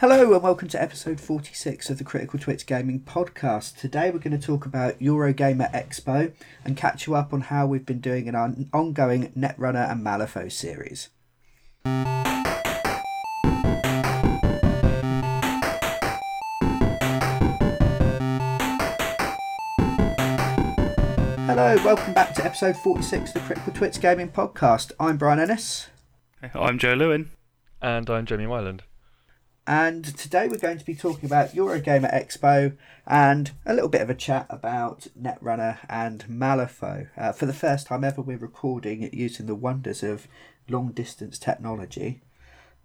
Hello and welcome to episode 46 of the Critical Twits Gaming Podcast. Today we're going to talk about Eurogamer Expo and catch you up on how we've been doing in our ongoing Netrunner and Malifaux series. Hello, welcome back to episode 46 of the Critical Twits Gaming Podcast. I'm Brian Ennis. I'm Joe Lewin. And I'm Jamie Wyland. And today we're going to be talking about Eurogamer Expo and a little bit of a chat about Netrunner and Malifaux. Uh, for the first time ever, we're recording it using the wonders of long distance technology,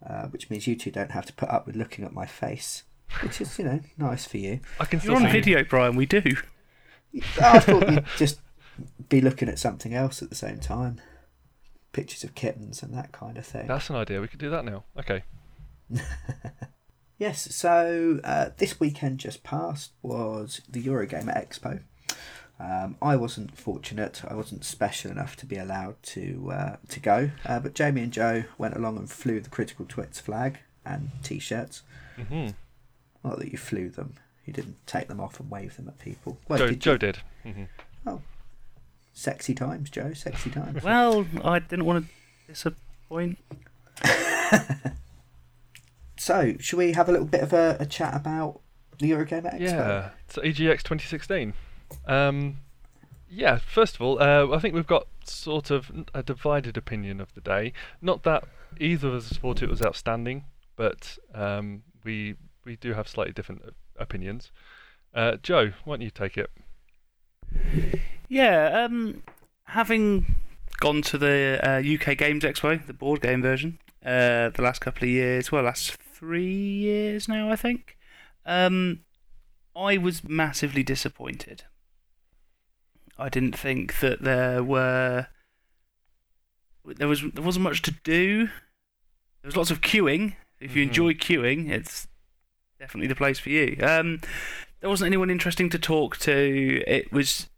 uh, which means you two don't have to put up with looking at my face, which is, you know, nice for you. I can see You're on video, Brian. We do. I thought you'd just be looking at something else at the same time. Pictures of kittens and that kind of thing. That's an idea. We could do that now. Okay. Yes, so uh, this weekend just passed was the Eurogamer Expo. Um, I wasn't fortunate; I wasn't special enough to be allowed to uh, to go. Uh, but Jamie and Joe went along and flew the Critical Twits flag and T-shirts. hmm Not that you flew them; you didn't take them off and wave them at people. Well, Joe, did? Joe did. hmm Sexy times, Joe. Sexy times. Well, I didn't want to disappoint. so, shall we have a little bit of a, a chat about the Eurogamer Expo? Yeah. So EGX 2016. Um, yeah. First of all, uh, I think we've got sort of a divided opinion of the day. Not that either of us thought it was outstanding, but um, we we do have slightly different opinions. Uh, Joe, why don't you take it? Yeah, um, having gone to the uh, UK Games Expo, the board game version, uh, the last couple of years, well, last three years now, I think, um, I was massively disappointed. I didn't think that there were there was there wasn't much to do. There was lots of queuing. If you Mhm. enjoy queuing, it's definitely the place for you. Um, there wasn't anyone interesting to talk to. It was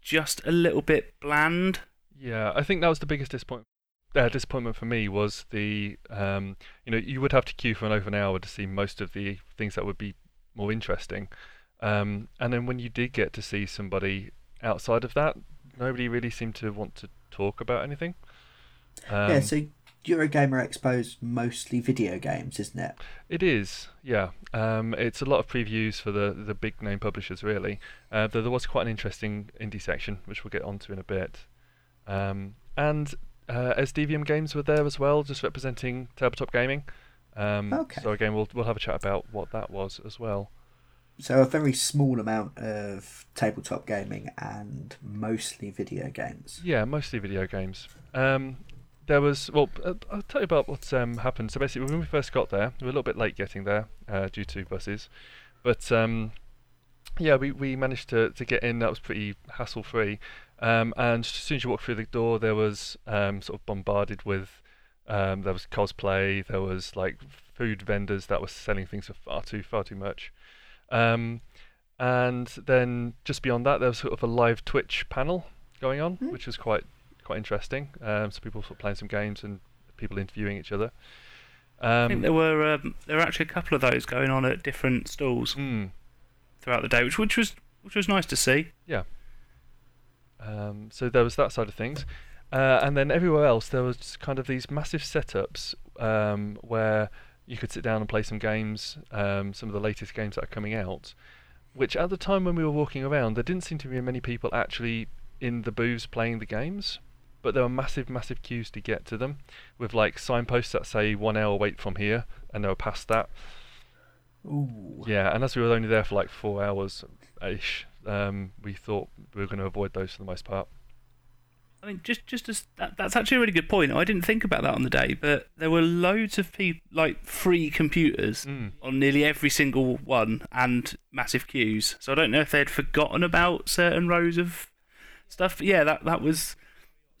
just a little bit bland. Yeah, I think that was the biggest disappointment. Uh, disappointment for me was the um, you know you would have to queue for an over an hour to see most of the things that would be more interesting, um, and then when you did get to see somebody outside of that, nobody really seemed to want to talk about anything. Um, yeah, so Eurogamer Expo's mostly video games, isn't it? It is, yeah. Um, it's a lot of previews for the the big name publishers, really. Uh, though there was quite an interesting indie section, which we'll get onto in a bit. Um, and uh, Esdevium Games were there as well, just representing tabletop gaming. Um, Okay. So again, we'll we'll have a chat about what that was as well. So a very small amount of tabletop gaming and mostly video games. Yeah, mostly video games. Um, there was well, uh, I'll tell you about what um, happened. So basically, when we first got there, we were a little bit late getting there uh, due to buses, but um, yeah, we, we managed to, to get in. That was pretty hassle free. Um, and as soon as you walked through the door, there was um, sort of bombarded with um, there was cosplay, there was like food vendors that were selling things for far too far too much. Um, and then just beyond that, there was sort of a live Twitch panel going on, Hmm. which was quite quite interesting. Um, so people sort of playing some games and people interviewing each other. I think Um, there were um, there were actually a couple of those going on at different stalls mm, throughout the day, which which was which was nice to see. Um, so there was that side of things, uh, and then everywhere else there was kind of these massive setups um, where you could sit down and play some games, um, some of the latest games that are coming out. Which at the time when we were walking around, there didn't seem to be many people actually in the booths playing the games, but there were massive, massive queues to get to them, with like signposts that say one hour wait from here, and they were past that. Ooh. Yeah, and as we were only there for like four hours ish, um, we thought we were going to avoid those for the most part. I mean, just just as that, that's actually a really good point. I didn't think about that on the day, but there were loads of people like free computers Mm. on nearly every single one and massive queues. So I don't know if they'd forgotten about certain rows of stuff. But yeah, that that was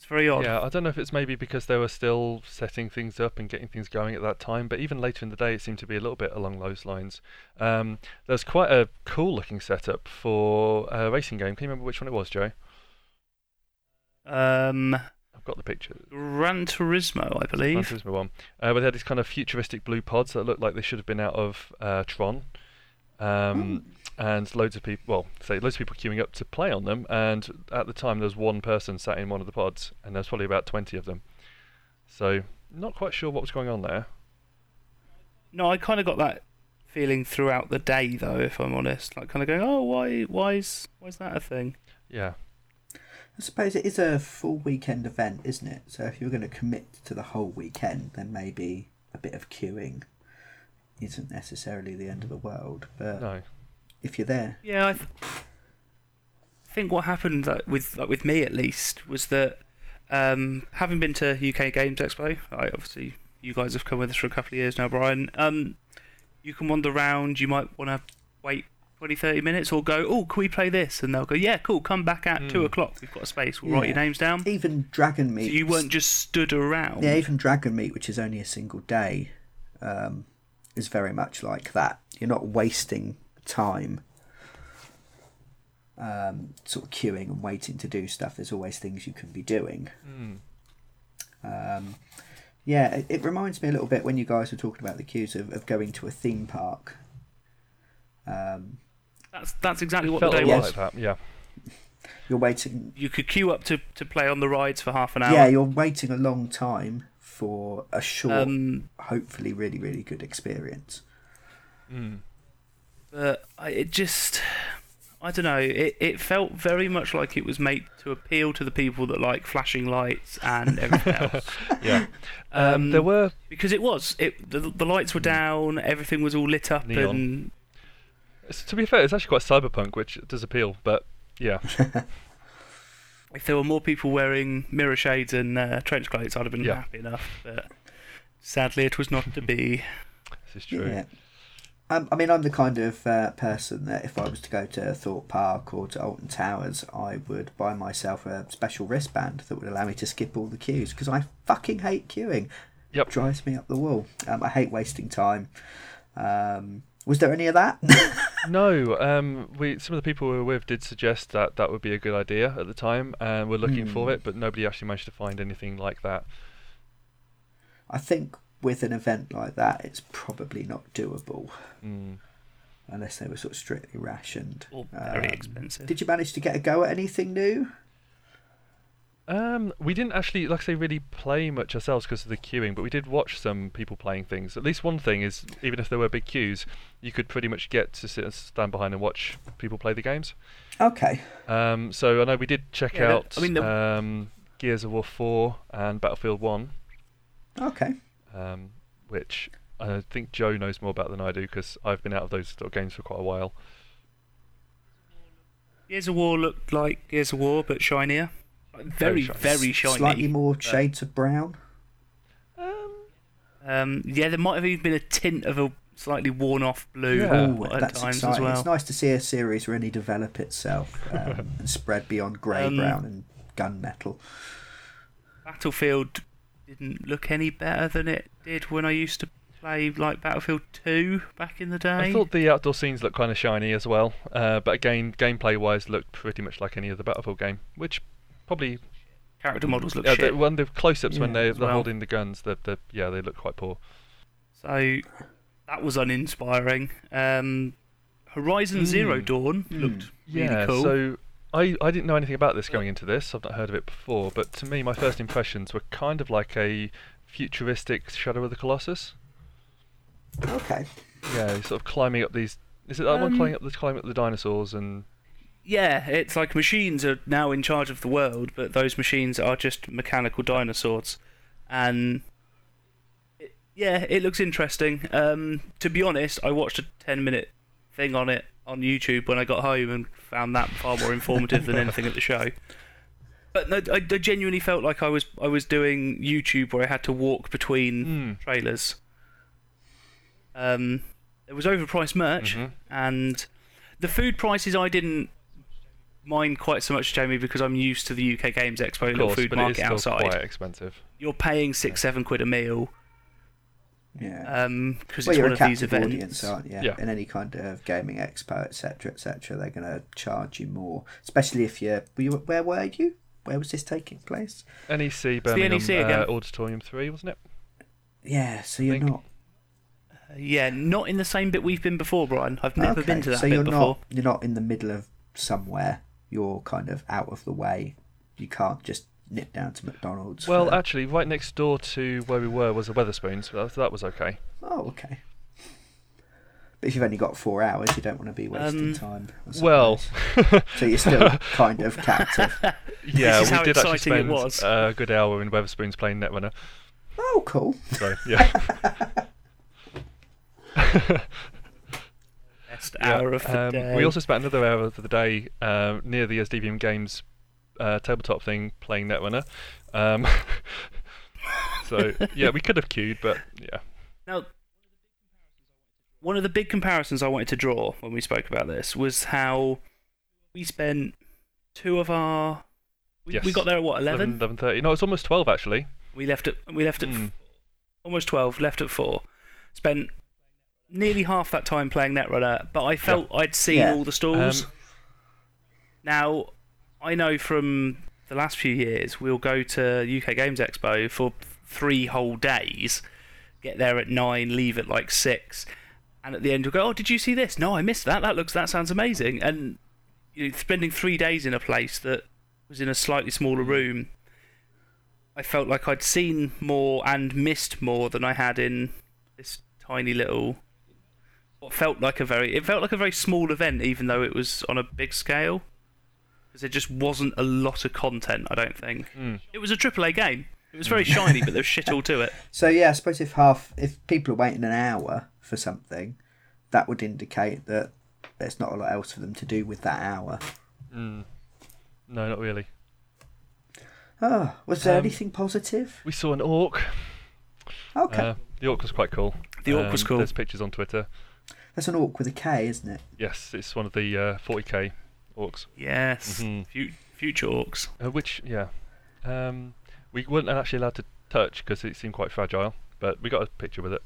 it's very odd. Yeah, I don't know if it's maybe because they were still setting things up and getting things going at that time, but even later in the day, it seemed to be a little bit along those lines. Um, there's quite a cool looking setup for a racing game. Can you remember which one it was, Joe? Um, I've got the picture. Gran Turismo, I believe. Gran believe. Turismo one. Uh, where they had these kind of futuristic blue pods that looked like they should have been out of uh, Tron. Um, And loads of people, well, say loads of people queuing up to play on them. And at the time, there was one person sat in one of the pods, and there's probably about 20 of them. So, not quite sure what was going on there. No, I kind of got that feeling throughout the day, though. If I'm honest, like kind of going, "Oh, why, why is, why is that a thing?" Yeah. I suppose it is a full weekend event, isn't it? So if you're going to commit to the whole weekend, then maybe a bit of queuing isn't necessarily the end of the world. But No. If you're there, Yeah, I th- think what happened like, with like, with me at least was that um, having been to UK Games Expo, I obviously you guys have come with us for a couple of years now, Brian. Um, you can wander around. You might want to wait 20, 30 minutes, or go, "Oh, can we play this?" And they'll go, "Yeah, cool. Come back at two Mm. o'clock. We've got a space. We'll write your names down." even Dragon So Meat. you weren't just stood around. Yeah, even Dragonmeet, which is only a single day, um, is very much like that. You're not wasting time um, sort of queuing and waiting to do stuff. There's always things you can be doing. Mm. Um, yeah, it, it reminds me a little bit when you guys were talking about the queues of, of going to a theme park. Um, That's that's exactly what the day was. like that, yeah. you're waiting. You could queue up to, to play on the rides for half an hour. Yeah, you're waiting a long time for a short, um, hopefully really really good experience. Mm. But I, it just I don't know. It it felt very much like it was made to appeal to the people that like flashing lights and everything else. Yeah. Um, Um, there were because it was it the, the lights were down, everything was all lit up, Neon. and s- to be fair, it's actually quite cyberpunk, which does appeal. But yeah, if there were more people wearing mirror shades and uh, trench coats, I'd have been Yeah. happy enough. But sadly, it was not to be. this is true. Yeah. Um, I mean, I'm the kind of uh, person that if I was to go to Thorpe Park or to Alton Towers, I would buy myself a special wristband that would allow me to skip all the queues because I fucking hate queuing. Yep. It drives me up the wall. Um, I hate wasting time. Um, was there any of that? No, um, we some of the people we were with did suggest that that would be a good idea at the time, and we're looking for Hmm. it, but nobody actually managed to find anything like that. I think with an event like that, it's probably not doable Mm. unless they were sort of strictly rationed. Or very Um, expensive. Did you manage to get a go at anything new? Um, we didn't actually, like I say, really play much ourselves because of the queuing, but we did watch some people playing things. At least one thing is, even if there were big queues, you could pretty much get to sit and stand behind and watch people play the games. Okay. Um, so I know we did check Yeah, that- out I mean, the- um, Gears of War 4 and Battlefield 1, Okay. Um, which I think Joe knows more about than I do because I've been out of those sort of games for quite a while. Gears of War looked like Gears of War, but shinier. Very, shiny. very shiny. Slightly more shades of brown. Um, Um, yeah, there might have even been a tint of a slightly worn-off blue Yeah. Ooh, at that's times exciting. as well. It's nice to see a series really develop itself um, and spread beyond grey, Um, brown, and gunmetal. Battlefield didn't look any better than it did when I used to play like Battlefield 2 back in the day. I thought the outdoor scenes looked kind of shiny as well, uh, but again, gameplay-wise, looked pretty much like any other Battlefield game, which probably character models look yeah, shit. the, when the close-ups when they, as they're well. holding the guns, the, the yeah, they look quite poor. So that was uninspiring. Um, Horizon Zero Mm. Dawn Mm. looked really yeah, cool. so I, I didn't know anything about this going into this. I've not heard of it before, but to me, my first impressions were kind of like a futuristic Shadow of the Colossus. Okay. Yeah, sort of climbing up these. Is it that one Um, climbing up the climbing up the dinosaurs and Yeah, it's like machines are now in charge of the world, but those machines are just mechanical dinosaurs. And it, yeah, it looks interesting. Um, to be honest, I watched a 10 minute thing on it on YouTube when I got home and found that far more informative than anything at the show. But no, I, I genuinely felt like I was I was doing YouTube where I had to walk between Mm. trailers. Um, there was overpriced merch, Mhm. and the food prices I didn't mind quite so much, Jamie, because I'm used to the UK Games Expo little food but it is market still outside. quite expensive. You're paying six, seven quid a meal Yeah. because well, it's one a of these events. audience, aren't you? Yeah. In any kind of gaming expo, etc., etc., they're going to charge you more, especially if you're. were you- Where were you? where was this taking place? NEC Birmingham NEC again. uh, Auditorium Three, wasn't it? Yeah, so you're not. Uh, yeah, not in the same bit we've been before, Brian. I've never okay, been to that so bit you're before. not. You're not in the middle of somewhere. You're kind of out of the way. You can't just nip down to McDonald's. Well, for- actually, right next door to where we were was a Wetherspoons, so that, that was okay. oh, okay. But if you've only got four hours, you don't want to be wasting Um, time. Well, so you're still kind of captive. yeah, we did actually exciting it spend was. a good hour in Wetherspoons playing Netrunner. Oh, cool. So yeah, Best Yeah, hour of the um, day. We also spent another hour of the day uh, near the Esdevium Games uh, tabletop thing playing Netrunner. Um, so yeah, we could have queued, but yeah. Now, one of the big comparisons I wanted to draw when we spoke about this was how we spent two of our. We, we got there at what eleven? 11.30. No, it's almost 12 actually. We left at we left at Mm. almost twelve. Left at four. Spent nearly half that time playing Netrunner, but I felt I'd seen Yeah. all the stalls. Um, Now, I know from the last few years, we'll go to UK Games Expo for three whole days, get there at nine, leave at like six, and at the end we'll go, "Oh, did you see this? No, I missed that. That looks, that sounds amazing." And you know, spending three days in a place that was in a slightly smaller room, I felt like I'd seen more and missed more than I had in this tiny little. What felt like a very, it felt like a very small event, even though it was on a big scale because there just wasn't a lot of content. I don't think mm. it was a AAA game. It was very shiny, but there was shit all to it. So yeah, I suppose if half, if people are waiting an hour for something, that would indicate that there's not a lot else for them to do with that hour. Mm. No, not really. Oh, was there Um, anything positive? We saw an orc. Okay, Uh, the orc was quite cool. The orc was Um, cool. There's pictures on Twitter. that's an orc with a K, isn't it? Yes, it's one of the uh, 40k orcs. Yes, Mhm. Fu- future orcs. Uh, which, yeah, um, we weren't actually allowed to touch because it seemed quite fragile, but we got a picture with it.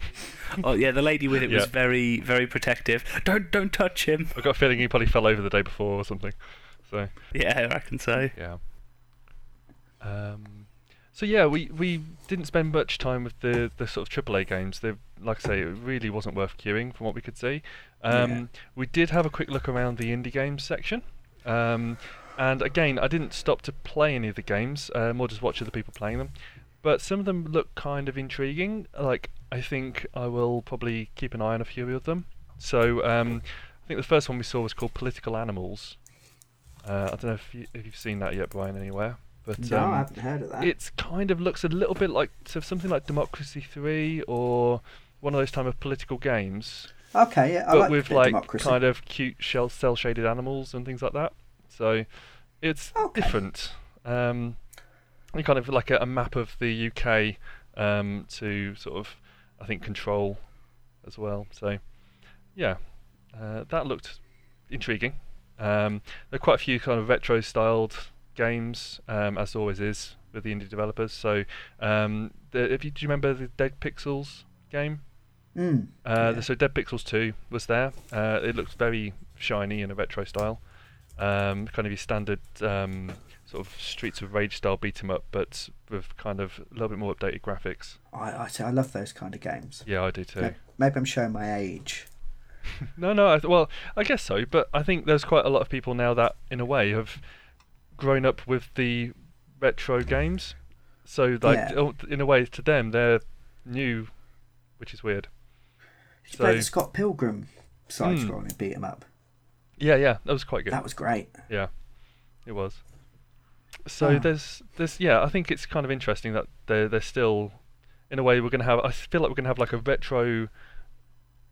oh yeah, the lady with it was Yeah. very, very protective. Don't, don't touch him. I got a feeling he probably fell over the day before or something. So Yeah, I reckon so. yeah. Um, so yeah, we, we didn't spend much time with the, the sort of AAA games. They, like I say, it really wasn't worth queuing from what we could see. Um, Yeah. We did have a quick look around the indie games section. Um, and again, I didn't stop to play any of the games, uh, more just watch other people playing them. But some of them look kind of intriguing. Like, I think I will probably keep an eye on a few of them. So, um, I think the first one we saw was called Political Animals. Uh, I don't know if, you, if you've seen that yet, Brian, anywhere. But no, um, I haven't heard of that. it kind of looks a little bit like so something like Democracy Three or one of those type of political games, okay, yeah, I but like with a bit of like democracy. kind of cute shell cell shaded animals and things like that. So it's Okay. different. Um, and kind of like a, a map of the UK um, to sort of I think control as well. So yeah, uh, that looked intriguing. Um, there are quite a few kind of retro styled games, um, as always is with the indie developers. So um, the, if you, do you remember the Dead Pixels game? Mm, Uh, Yeah. So Dead Pixels 2 was there. Uh, it looks very shiny in a retro style. Um, kind of your standard um, sort of Streets of Rage style beat 'em up, but with kind of a little bit more updated graphics. I, I I love those kind of games. Yeah, I do too. Ma- Maybe I'm showing my age. No, no. I th- well, I guess so, but I think there's quite a lot of people now that, in a way, have grown up with the retro games. So, like, Yeah. oh, in a way, to them, they're new, which is weird. Did you play the Scott Pilgrim side Hmm. scrolling beat 'em up? Yeah, yeah, that was quite good. That was great. Yeah, it was. So Ah. there's, there's, yeah, I think it's kind of interesting that they're they're still, in a way, we're gonna have. I feel like we're gonna have like a retro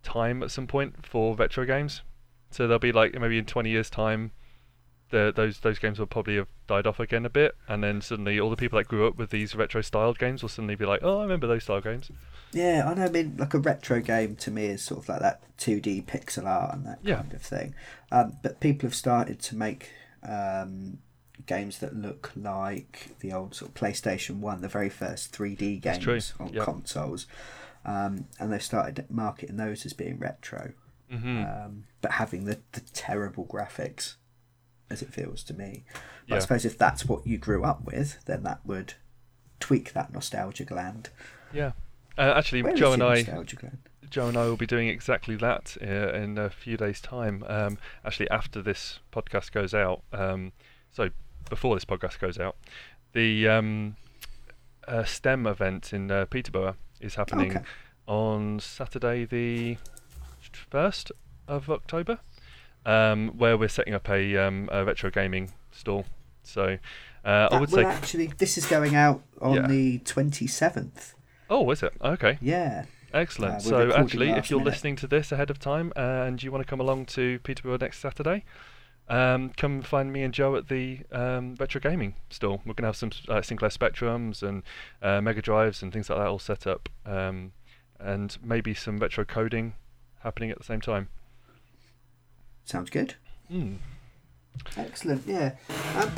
time at some point for retro games. So there'll be like maybe in 20 years' time, the those those games will probably have died off again a bit, and then suddenly all the people that grew up with these retro styled games will suddenly be like, oh, I remember those style games. Yeah, I know. I mean, like a retro game to me is sort of like that 2D pixel art and that Yeah. kind of thing. Um, but people have started to make um, games that look like the old sort of PlayStation One, the very first 3D That's true, games on yeah. consoles, um, and they've started marketing those as being retro, hmm um, but having the, the terrible graphics. As it feels to me. But I suppose if that's what you grew up with, then that would tweak that nostalgia gland. Yeah. Uh, actually, Where Joe and I. Joe and I will be doing exactly that uh, in a few days' time. Um, actually, after this podcast goes out, um, so before this podcast goes out, the um, uh, STEM event in uh, Peterborough is happening Okay. on Saturday, the first of October, um, where we're setting up a, um, a retro gaming stall. So uh, I would say, actually, this is going out on Yeah. the 27th. oh, is it? Okay. Yeah. Excellent. Uh, so actually, if you're minute. listening to this ahead of time uh, and you want to come along to Peterborough next Saturday, um, come find me and Joe at the um, retro gaming store. We're going to have some uh, Sinclair Spectrums and uh, Mega Drives and things like that all set up, um, and maybe some retro coding happening at the same time. Sounds good. Mm. Excellent, yeah. Um,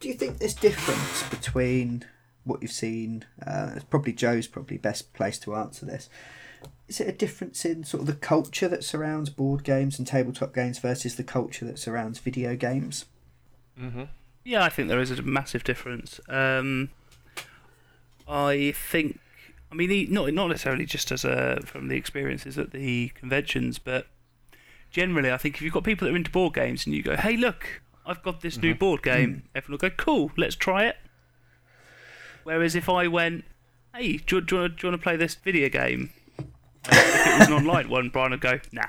do you think there's difference between what you've seen? Uh, it's probably Joe's probably best place to answer this. Is it a difference in sort of the culture that surrounds board games and tabletop games versus the culture that surrounds video games? Mm-hmm. Yeah, I think there is a massive difference. Um, I think, I mean, not not necessarily just as a from the experiences at the conventions, but generally, I think if you've got people that are into board games and you go, "Hey, look, I've got this new mm-hmm. board game," mm-hmm. everyone will go, "Cool, let's try it." Whereas if I went, "Hey, do you, do you, want, to, do you want to play this video game?" If it was an online one, Brian would go, "Nah."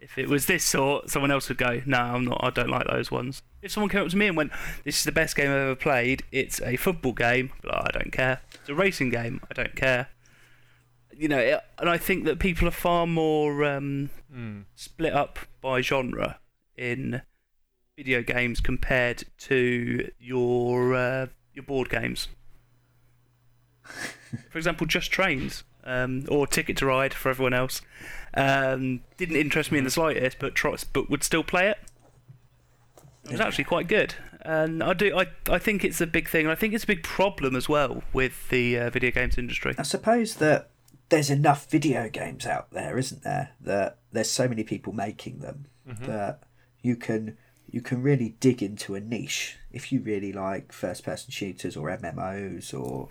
If it was this sort, someone else would go, "No, I'm not. I don't like those ones." If someone came up to me and went, "This is the best game I've ever played. It's a football game," but oh, I don't care. It's a racing game. I don't care. You know, it- and I think that people are far more um, Mm. split up by genre in video games compared to your uh, your board games. for example, Just Trains um, or Ticket to Ride for everyone else um, didn't interest me in the slightest, but try, but would still play it. It was actually quite good, and I do I I think it's a big thing. and I think it's a big problem as well with the uh, video games industry. I suppose that there's enough video games out there, isn't there? That there's so many people making them mm-hmm. that you can you can really dig into a niche if you really like first person shooters or MMOs or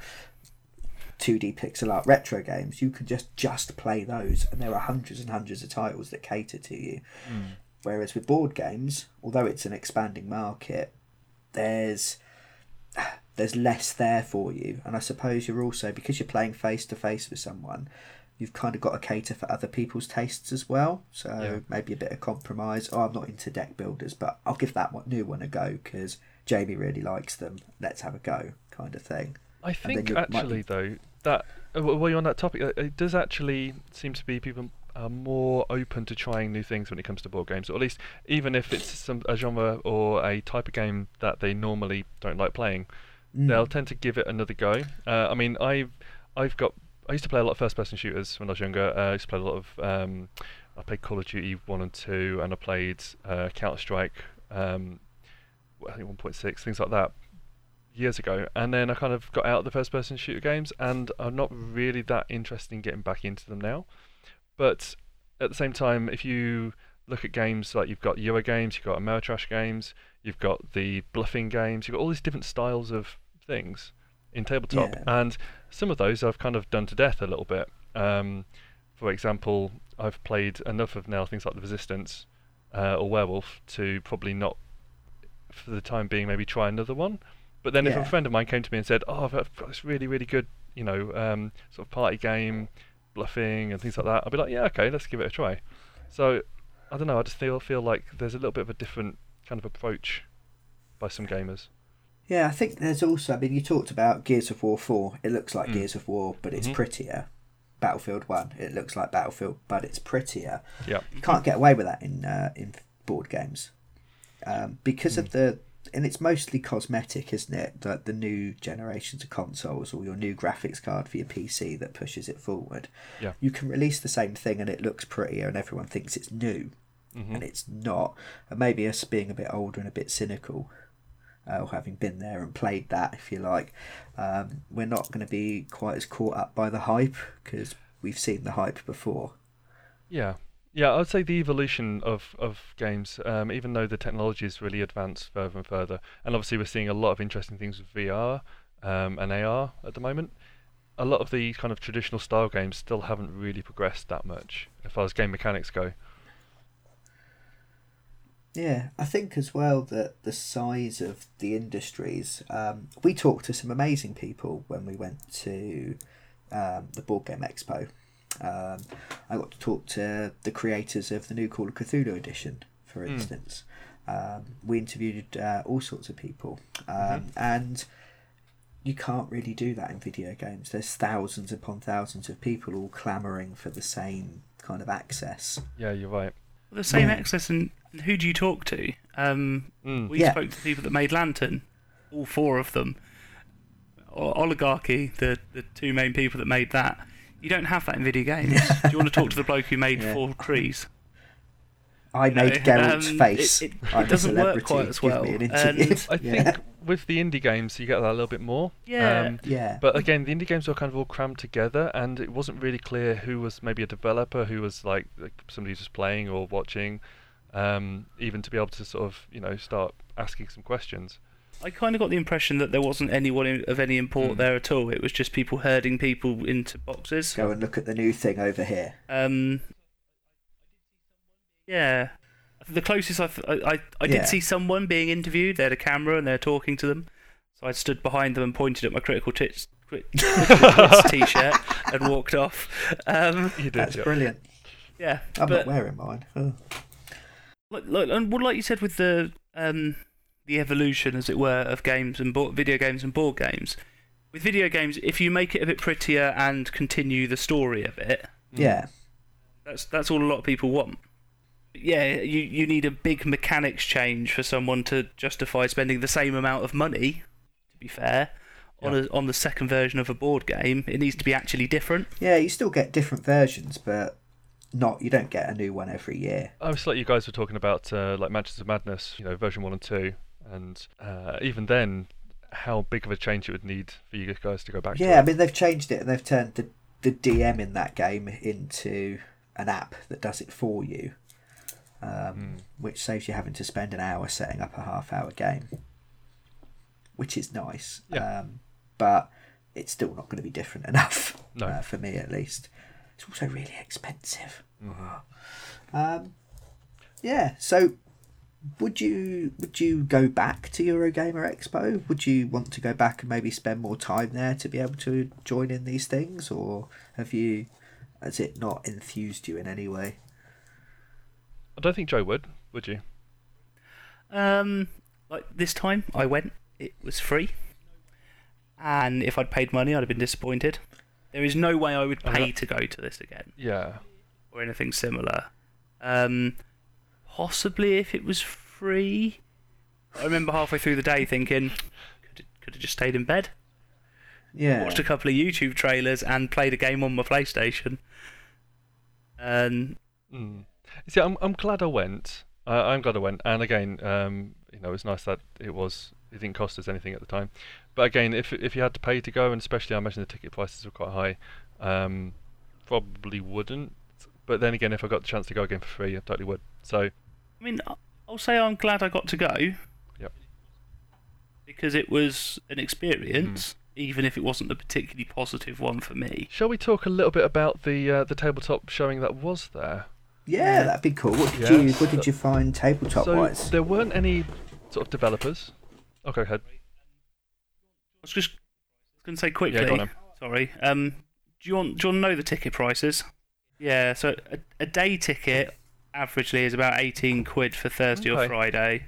2D pixel art retro games. You can just just play those, and there are hundreds and hundreds of titles that cater to you. Mm. Whereas with board games, although it's an expanding market, there's there's less there for you. And I suppose you're also because you're playing face to face with someone, you've kind of got to cater for other people's tastes as well. So Yeah. maybe a bit of compromise. Oh, I'm not into deck builders, but I'll give that one, new one a go because Jamie really likes them. Let's have a go, kind of thing. I think you might be- actually though that uh, while you're on that topic, uh, it does actually seem to be people are more open to trying new things when it comes to board games, or at least even if it's some a genre or a type of game that they normally don't like playing, Mm. they'll tend to give it another go. Uh, I mean, I've I've got I used to play a lot of first-person shooters when I was younger. Uh, I used to play a lot of um, I played Call of Duty one and two, and I played uh, Counter Strike. Um, I think 1.6 things like that years ago, and then I kind of got out of the first-person shooter games, and I'm not really that interested in getting back into them now. But at the same time, if you look at games like you've got Euro games, you've got Ameritrash games, you've got the bluffing games, you've got all these different styles of things in tabletop, Yeah. and some of those I've kind of done to death a little bit. Um, for example, I've played enough of now things like the Resistance uh, or Werewolf to probably not, for the time being, maybe try another one. But then if a friend of mine came to me and said, "Oh, I've I've got this really, really good, you know, um, sort of party game, bluffing and things like that," I'd be like, "Yeah, okay, let's give it a try." So I don't know. I just feel feel like there's a little bit of a different kind of approach by some gamers. Yeah, I think there's also. I mean, you talked about Gears of War Four. It looks like Mm. Gears of War, but it's Mhm. prettier. Battlefield One. It looks like Battlefield, but it's prettier. Yeah. You can't get away with that in uh, in board games um, because of the. And it's mostly cosmetic, isn't it? That the new generations of consoles or your new graphics card for your PC that pushes it forward. Yeah. You can release the same thing and it looks prettier, and everyone thinks it's new hmm and it's not. And maybe us being a bit older and a bit cynical, uh, or having been there and played that, if you like, um, we're not going to be quite as caught up by the hype because we've seen the hype before. Yeah, Yeah, I would say the evolution of, of games, um, even though the technology has really advanced further and further, and obviously we're seeing a lot of interesting things with VR um, and AR at the moment. A lot of the kind of traditional style games still haven't really progressed that much as far as game mechanics go. Yeah, I think as well that the size of the industries. Um, we talked to some amazing people when we went to um, the Board Game Expo. Um, I got to talk to the creators of the new Call of Cthulhu edition, for Mm. instance. Um, we interviewed uh, all sorts of people, um, Mhm. and you can't really do that in video games. There's thousands upon thousands of people all clamoring for the same kind of access. Yeah, you're right. The same Yeah. access, and who do you talk to? Um, Mm. we Yeah. spoke to people that made Lantern, all four of them. O- Oligarchy, the, the two main people that made that. You don't have that in video games. do you want to talk to the bloke who made Yeah. Four Trees? I You made Geralt's um, face. It, it, it doesn't work quite as well. an. And I Yeah. think with the indie games you get that a little bit more. yeah, Um, Yeah. But again, the indie games were kind of all crammed together, and it wasn't really clear who was maybe a developer, who was like, like somebody who's just playing or watching, um, even to be able to sort of you know start asking some questions. I kind of got the impression that there wasn't anyone of any import Mm. there at all. It was just people herding people into boxes. Go and look at the new thing over here. Um, yeah, the closest I, th- I, I, I did Yeah. see someone being interviewed. They had a camera and they're talking to them. So I stood behind them and pointed at my critical tits, critical tits t-shirt and walked off. Um, You did, That's yeah. brilliant. yeah, I'm but not wearing mine. Oh. Like, like, and like you said with the um, the evolution, as it were, of games and board, video games and board games. With video games, if you make it a bit prettier and continue the story of it, Yeah. That's that's all a lot of people want. But yeah, you you need a big mechanics change for someone to justify spending the same amount of money. To be fair, on a, on the second version of a board game, it needs to be actually different. Yeah, you still get different versions, but not you don't get a new one every year. I was like you guys were talking about uh, like Mansions of Madness, you know, version one and two, and uh, even then, how big of a change it would need for you guys to go back. Yeah, I mean they've changed it and they've turned the the DM in that game into an app that does it for you, um, Mm. which saves you having to spend an hour setting up a half hour game, which is nice. Yeah. Um, but it's still not going to be different enough No. uh, for me at least. It's also really expensive. Mhm. Um, yeah. So, would you would you go back to Eurogamer Expo? Would you want to go back and maybe spend more time there to be able to join in these things, or have you has it not enthused you in any way? I don't think Joe would. Would you? Um, like this time, I went. It was free, and if I'd paid money, I'd have been disappointed. There is no way I would pay to go to this again Yeah. or anything similar. Um, possibly if it was free. I remember halfway through the day thinking, could could have just stayed in bed. Yeah. watched a couple of YouTube trailers and played a game on my PlayStation. And Mm. See, I'm I'm glad I went. Uh, I'm glad I went. And again, um, you know, it's nice that it was. It didn't cost us anything at the time. But again, if if you had to pay to go, and especially I imagine the ticket prices were quite high, um, probably wouldn't. But then again, if I got the chance to go again for free, I totally would. So I mean, I- I'll say I'm glad I got to go. Yep. Because it was an experience, even if it wasn't a particularly positive one for me. Shall we talk a little bit about the uh, the tabletop showing that was there? yeah, Yeah. that'd be cool. What did Yeah, you What did you find tabletop so wise? there weren't any sort of developers. Oh, go ahead. I was just going to say quickly. Yeah. Sorry. Um, do you want do you want to know the ticket prices? Yeah. So a, a day ticket averagely is about eighteen quid for Thursday or Okay. Friday.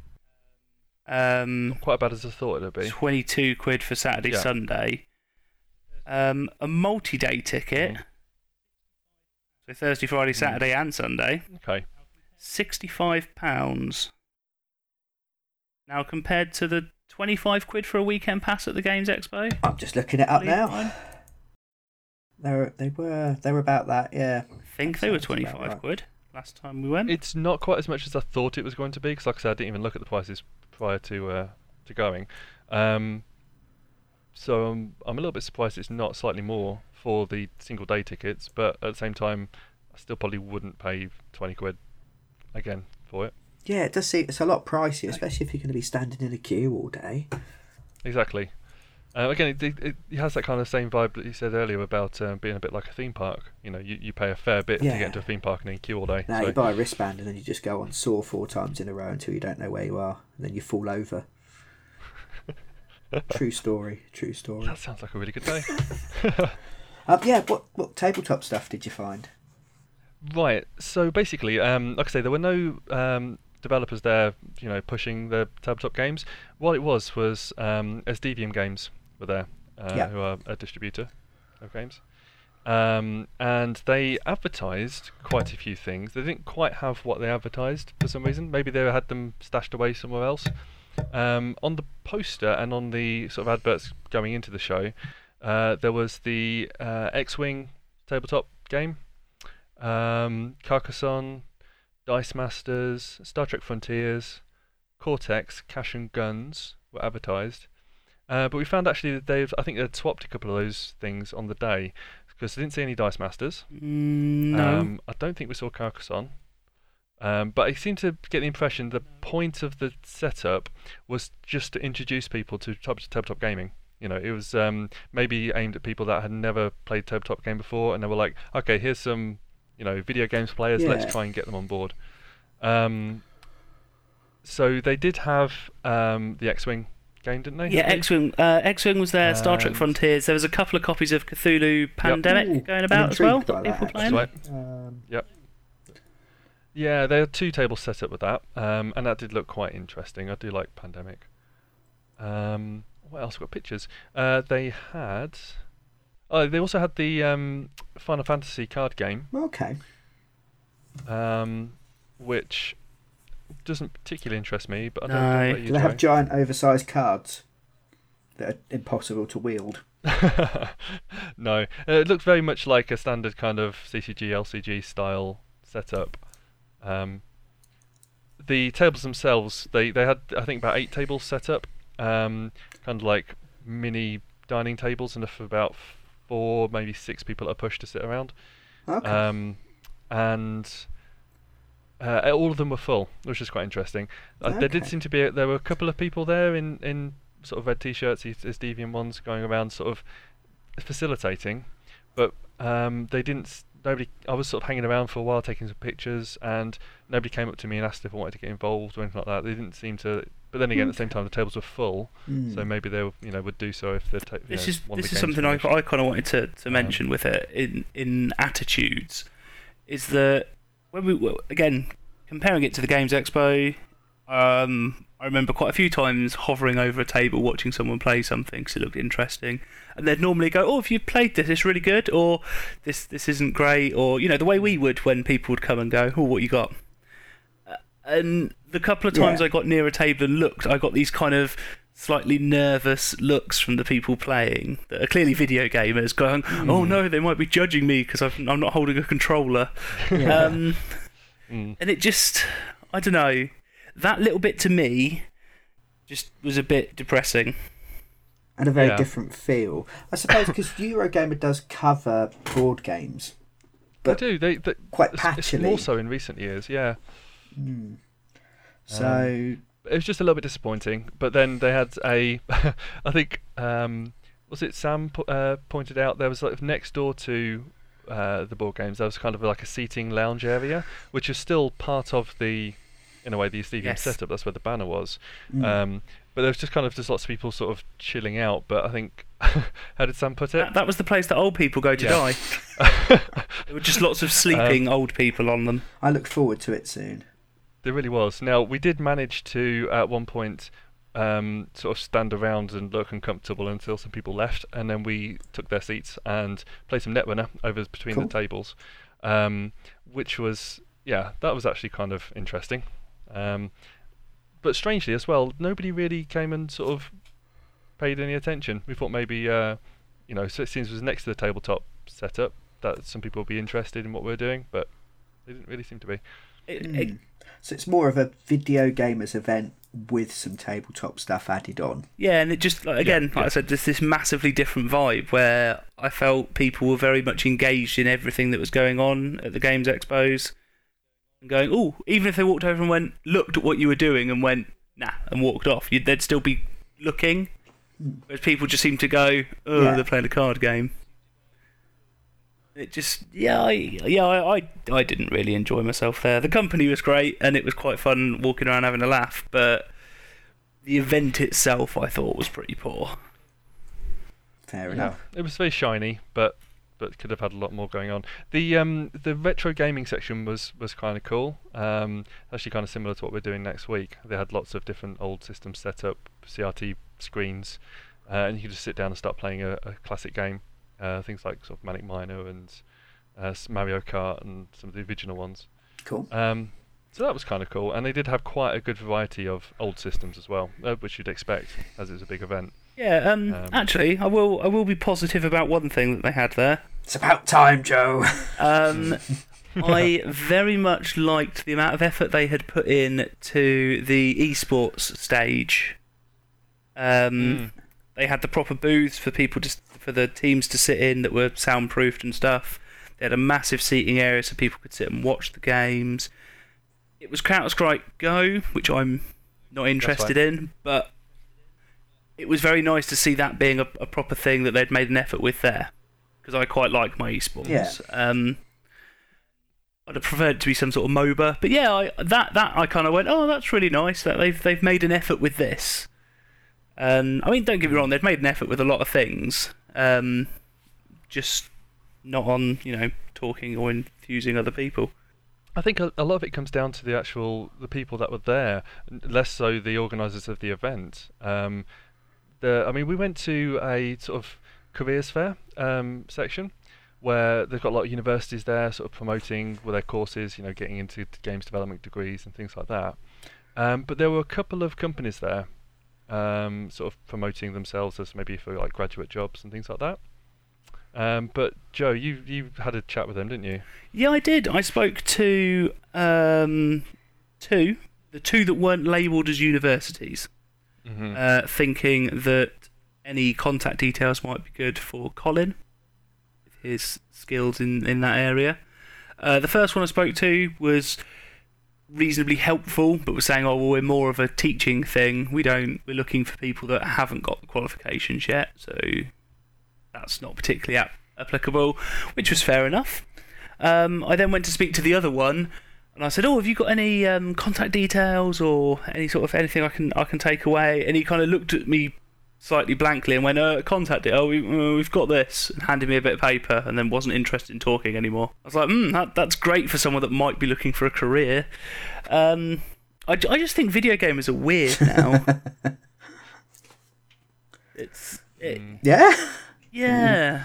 Um, Not quite bad as I thought it'd be. 22 quid for Saturday, Yeah. Sunday. Um, a multi day ticket, Mm. so Thursday, Friday, Saturday, and Sunday, Okay. £65. Now, compared to the 25 quid for a weekend pass at the Games Expo, I'm just looking it up now. mine. They were they were they were about that. Yeah. I think they were 25 right. quid last time we went. It's not quite as much as I thought it was going to be because, like I said, I didn't even look at the prices prior to uh, to going. Um, so I'm I'm a little bit surprised it's not slightly more for the single day tickets, but at the same time, I still probably wouldn't pay twenty quid again for it. Yeah, it does seem it's a lot pricier, especially if you're going to be standing in a queue all day. Exactly. Uh, again, it, it, it has that kind of same vibe that you said earlier about um, being a bit like a theme park. You know, you, you pay a fair bit to get into a theme park and then queue all day. Now so, you buy a wristband and then you just go on saw four times in a row until you don't know where you are, and then you fall over. true story. True story. that sounds like a really good day. Um, yeah. What what tabletop stuff did you find? Right. So basically, um, like I say, there were no um, developers there, you know, pushing the tabletop games. What it was was um, Devium Games were there, uh, Yeah. who are a distributor of games, um, and they advertised quite a few things. They didn't quite have what they advertised for some reason. Maybe they had them stashed away somewhere else. Um, on the poster and on the sort of adverts going into the show, uh, there was the uh, X-wing tabletop game um, Carcassonne, Dice Masters, Star Trek Frontiers, Cortex, Cash and Guns were advertised. Uh, but we found actually that they've, I think they'd swapped a couple of those things on the day because I didn't see any Dice Masters. Mm, no. Um, I don't think we saw Carcassonne. Um, but I seem to get the impression the point of the setup was just to introduce people to tab- tabletop gaming. You know, it was um, maybe aimed at people that had never played tabletop game before, and they were like, "Okay, here's some, you know, video games players. Yeah. Let's try and get them on board." Um, so they did have um, the X-wing game, didn't they? yeah, X-wing. Uh, X-wing was there. Star Trek Frontiers. There was a couple of copies of Cthulhu Pandemic Ooh, going about as well. intrigued That people playing. That's right. Um, Yeah, there are two tables set up with that, um, and that did look quite interesting. I do like Pandemic. Um, what else? Got pictures. Uh, they had. Oh, they also had the um, Final Fantasy card game, okay. um, which doesn't particularly interest me, but I don't No. know Do they have giant, oversized cards that are impossible to wield? no, uh, it looks very much like a standard kind of CCG LCG style setup. Um, the tables themselves, they they had I think about eight tables set up, um, kind of like mini dining tables, enough for about four, maybe six people at a push to sit around. Okay. Um, and uh, all of them were full, which is quite interesting. Uh, there did seem to be a, there were a couple of people there in, in sort of red t-shirts, these these deviant ones, going around sort of facilitating, but um, they didn't. Nobody. I was sort of hanging around for a while, taking some pictures, and nobody came up to me and asked if I wanted to get involved or anything like that. They didn't seem to. But then again, at the same time, the tables were full, Hmm. so maybe they, were, you know, would do so if the. Ta- you This know, is this is something I. I kind of wanted to, to Um, mention with it in in attitudes, is that when we well, again comparing it to the Games Expo, um, I remember quite a few times hovering over a table watching someone play something because it looked interesting, and they'd normally go, "Oh, if you've played this, it's really good," or "This this isn't great," or you know the way we would when people would come and go, "Oh, what you got?" And the couple of times Yeah. I got near a table and looked, I got these kind of slightly nervous looks from the people playing that are clearly video gamers going, oh no, they might be judging me because I'm not holding a controller. Yeah. Um, Mm. and it just, I don't know, that little bit to me just was a bit depressing. and a very Yeah. different feel. I suppose because Eurogamer does cover board games but they do. They, they quite it's, it's more so in recent years. Yeah. Hmm. So it was just a little bit disappointing. But then they had a, I think, um, was it Sam po- uh, pointed out there was like next door to uh, the board games there was kind of like a seating lounge area, which is still part of the, in a way, the stadium Yes. setup. That's where the banner was. mm. Um, but there was just kind of just lots of people sort of chilling out. But I think, how did Sam put it? That, that was the place that old people go to Yeah. die. There were just lots of sleeping old people on them. I look forward to it soon. There really was. Now we did manage to at one point um, sort of stand around and look uncomfortable until some people left, and then we took their seats and played some Netrunner over between Cool. the tables, um, which was yeah, that was actually kind of interesting. Um, but strangely as well, nobody really came and sort of paid any attention. We thought maybe uh, you know, so it seems it was next to the tabletop setup that some people would be interested in what we're doing, but they didn't really seem to be. It, Hmm. it, So it's more of a video gamers event with some tabletop stuff added on. Yeah, and it just like, again, like I said, just this massively different vibe where I felt people were very much engaged in everything that was going on at the games expos, and going, oh, even if they walked over and went, looked at what you were doing and went, nah, and walked off, you'd, they'd still be looking. Hmm. Whereas people just seem to go, oh, Yeah. they're playing a card game. It just, yeah, I, yeah, I, I, I didn't really enjoy myself there. The company was great, and it was quite fun walking around having a laugh, but the event itself, I thought, was pretty poor. Fair Yeah, enough. it was very shiny, but but could have had a lot more going on. The um the retro gaming section was was kind of cool. Um, actually kind of similar to what we're doing next week. They had lots of different old systems set up, CRT screens, uh, and you could just sit down and start playing a, a classic game. Uh, things like sort of Manic Miner and uh, Mario Kart and some of the original ones. Cool. Um, so that was kind of cool, and they did have quite a good variety of old systems as well, uh, which you'd expect as it's a big event. Yeah, um, Um, actually, I will, I will be positive about one thing that they had there. It's about time, Joe. Um, I very much liked the amount of effort they had put in to the esports stage. Um, They had the proper booths for people to, for the teams to sit in that were soundproofed and stuff. They had a massive seating area so people could sit and watch the games. It was Counter Strike Go, which I'm not interested in, but it was very nice to see that being a, a proper thing that they'd made an effort with there because I quite like my esports. Yeah. Um, I'd have preferred it to be some sort of MOBA, but yeah, I, that that I kind of went, oh, that's really nice that they've they've made an effort with this. Um, I mean, don't get me wrong, they've made an effort with a lot of things, um, just not on you know talking or infusing other people. I think a, lot of it comes down to the actual the people that were there, less so the organisers of the event. Um, the I mean, we went to a sort of careers fair um, section where they've got a lot of universities there, sort of promoting with their courses, you know, getting into games development degrees and things like that. Um, but there were a couple of companies there, um, sort of promoting themselves as maybe for like graduate jobs and things like that. Um, but Joe, you you had a chat with them, didn't you? Yeah, I did. I spoke to um, two, the two that weren't labelled as universities. Mm-hmm. uh, thinking that any contact details might be good for Colin, his skills in, in that area. Uh, the first one I spoke to was reasonably helpful, but was saying, "Oh, well, we're more of a teaching thing. We don't. We're looking for people that haven't got the qualifications yet, so that's not particularly ap- applicable," which was fair enough. Um, I then went to speak to the other one, and I said, "Oh, have you got any um, contact details or any sort of anything I can I can take away?" And he kind of looked at me slightly blankly and went, uh, "Contact it. Oh, we, uh, we've got this," and handed me a bit of paper, and then wasn't interested in talking anymore. I was like, "Hmm, that, that's great for someone that might be looking for a career." Um, I, I just think video gamers are weird now. it's it, Mm. Yeah. yeah.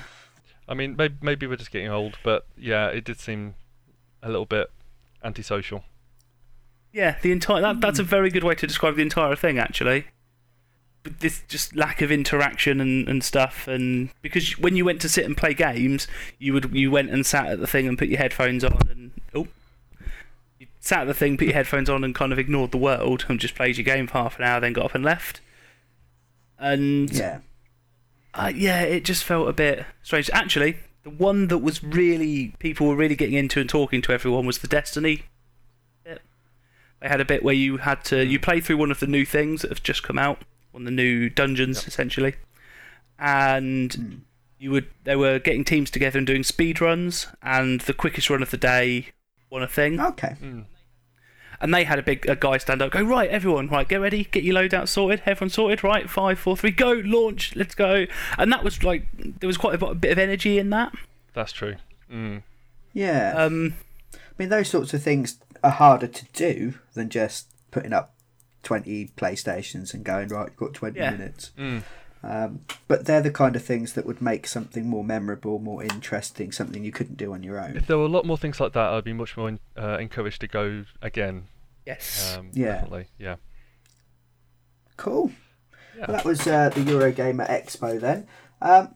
I mean, maybe, maybe we're just getting old, but yeah, it did seem a little bit antisocial. Yeah, the entire that, that's a very good way to describe the entire thing actually. This just lack of interaction and, and stuff and because when you went to sit and play games, you would you went and sat at the thing and put your headphones on and oh you sat at the thing, put your headphones on and kind of ignored the world and just played your game for half an hour, then got up and left. And Yeah. uh, yeah, it just felt a bit strange. Actually, the one that was really people were really getting into and talking to everyone was the Destiny bit. They had a bit where you had to you play through one of the new things that have just come out, one of the new dungeons essentially, and you would they were getting teams together and doing speed runs, and the quickest run of the day won a thing. Okay. Mm. And they had a big a guy stand up, go right, everyone, right, get ready, get your loadout sorted, everyone sorted, right, five, four, three, go, launch, let's go. And that was like there was quite a bit of energy in that. That's true. Mm. Yeah. Um, I mean, those sorts of things are harder to do than just putting up 20 PlayStations and going, right, you've got 20 Yeah. minutes. Mm. Um, but they're the kind of things that would make something more memorable, more interesting, something you couldn't do on your own. If there were a lot more things like that, I'd be much more in, uh, encouraged to go again. yes. Um, Yeah. Definitely. Yeah. Cool. Yeah. Well, that was uh, the Eurogamer Expo then. Um,